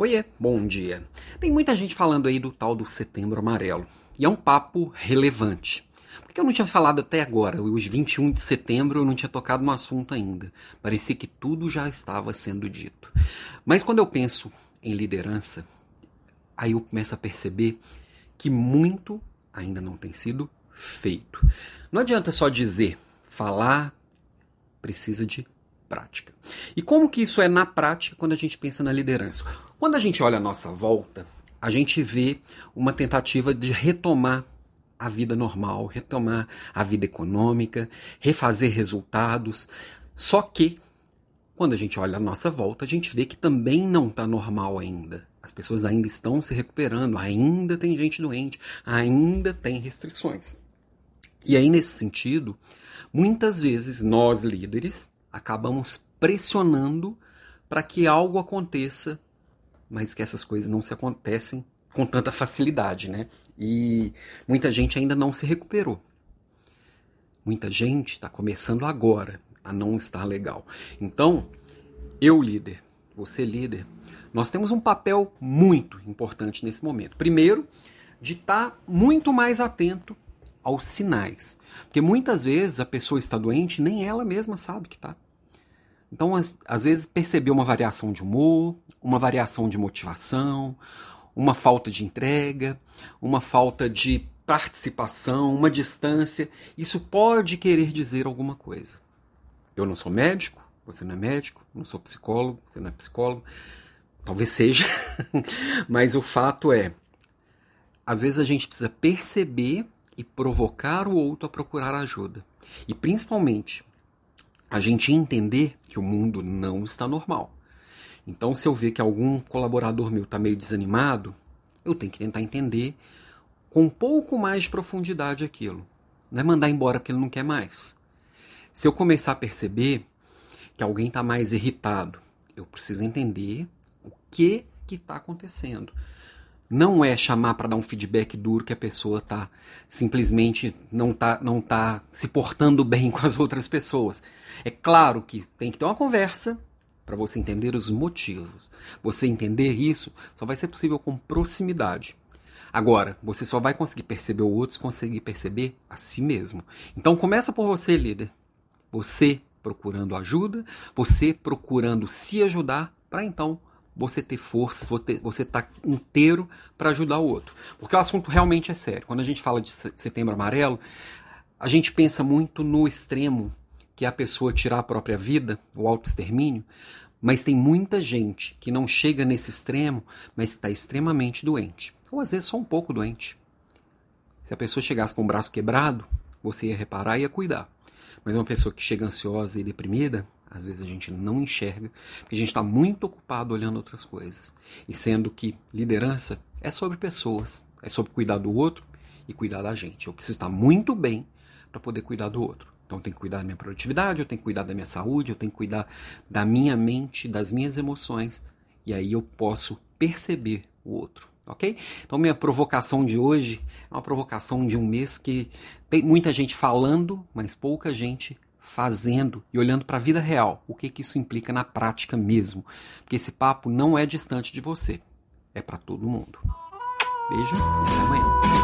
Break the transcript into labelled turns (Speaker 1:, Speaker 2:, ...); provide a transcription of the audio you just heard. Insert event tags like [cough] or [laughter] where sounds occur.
Speaker 1: Oiê, bom dia. Tem muita gente falando aí do tal do Setembro Amarelo. E é um papo relevante. Porque eu não tinha falado até agora, os 21 de setembro eu não tinha tocado no assunto ainda. Parecia que tudo já estava sendo dito. Mas quando eu penso em liderança, aí eu começo a perceber que muito ainda não tem sido feito. Não adianta só dizer, falar, precisa de prática. E como que isso é na prática quando a gente pensa na liderança? Quando a gente olha a nossa volta, a gente vê uma tentativa de retomar a vida normal, retomar a vida econômica, refazer resultados. Só que, quando a gente olha a nossa volta, a gente vê que também não está normal ainda. As pessoas ainda estão se recuperando, ainda tem gente doente, ainda tem restrições. E aí, nesse sentido, muitas vezes nós líderes acabamos pressionando para que algo aconteça, mas que essas coisas não se acontecem com tanta facilidade, né? E muita gente ainda não se recuperou. Muita gente está começando agora a não estar legal. Então, eu líder, você líder, nós temos um papel muito importante nesse momento. Primeiro, de estar tá muito mais atento aos sinais. Porque muitas vezes a pessoa está doente nem ela mesma sabe que está. Então, às, vezes, perceber uma variação de humor, uma variação de motivação, uma falta de entrega, uma falta de participação, uma distância, isso pode querer dizer alguma coisa. Eu não sou médico, você não é médico, não sou psicólogo, você não é psicólogo, talvez seja, [laughs] mas o fato é, às vezes a gente precisa perceber e provocar o outro a procurar ajuda. E principalmente, a gente entender que o mundo não está normal. Então, se eu ver que algum colaborador meu está meio desanimado, eu tenho que tentar entender com um pouco mais de profundidade aquilo. Não é mandar embora porque ele não quer mais. Se eu começar a perceber que alguém está mais irritado, eu preciso entender o que está acontecendo não é chamar para dar um feedback duro que a pessoa tá simplesmente não tá não tá se portando bem [laughs] com as outras pessoas. É claro que tem que ter uma conversa para você entender os motivos. Você entender isso só vai ser possível com proximidade. Agora, você só vai conseguir perceber o outro se conseguir perceber a si mesmo. Então começa por você, líder. Você procurando ajuda, você procurando se ajudar para então você ter forças, você estar tá inteiro para ajudar o outro. Porque o assunto realmente é sério. Quando a gente fala de setembro amarelo, a gente pensa muito no extremo, que é a pessoa tirar a própria vida, o autoextermínio, mas tem muita gente que não chega nesse extremo, mas está extremamente doente. Ou às vezes só um pouco doente. Se a pessoa chegasse com o braço quebrado, você ia reparar e ia cuidar. Mas uma pessoa que chega ansiosa e deprimida, às vezes a gente não enxerga, porque a gente está muito ocupado olhando outras coisas. E sendo que liderança é sobre pessoas, é sobre cuidar do outro e cuidar da gente. Eu preciso estar muito bem para poder cuidar do outro. Então eu tenho que cuidar da minha produtividade, eu tenho que cuidar da minha saúde, eu tenho que cuidar da minha mente, das minhas emoções. E aí eu posso perceber o outro ok? Então minha provocação de hoje é uma provocação de um mês que tem muita gente falando, mas pouca gente fazendo e olhando para a vida real. O que, que isso implica na prática mesmo? Porque esse papo não é distante de você, é para todo mundo. Beijo e até amanhã.